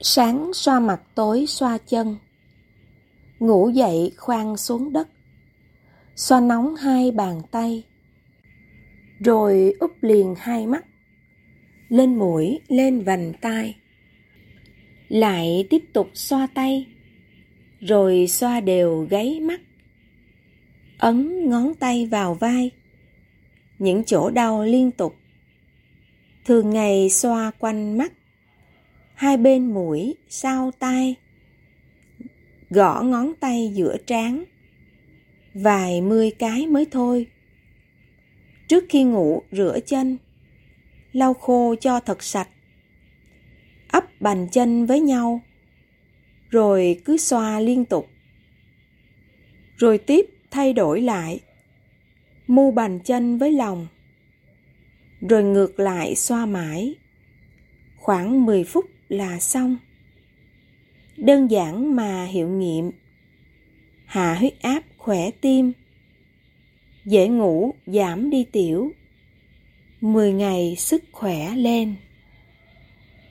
Sáng xoa mặt tối xoa chân. Ngủ dậy khoan xuống đất. Xoa nóng hai bàn tay. Rồi úp liền hai mắt. Lên mũi, lên vành tai. Lại tiếp tục xoa tay. Rồi xoa đều gáy mắt. Ấn ngón tay vào vai. Những chỗ đau liên tục. Thường ngày xoa quanh mắt hai bên mũi, sau tai, gõ ngón tay giữa trán, vài mươi cái mới thôi. Trước khi ngủ rửa chân, lau khô cho thật sạch, ấp bàn chân với nhau, rồi cứ xoa liên tục. Rồi tiếp thay đổi lại, mu bàn chân với lòng, rồi ngược lại xoa mãi, khoảng 10 phút là xong. Đơn giản mà hiệu nghiệm. Hạ huyết áp khỏe tim. Dễ ngủ, giảm đi tiểu. 10 ngày sức khỏe lên.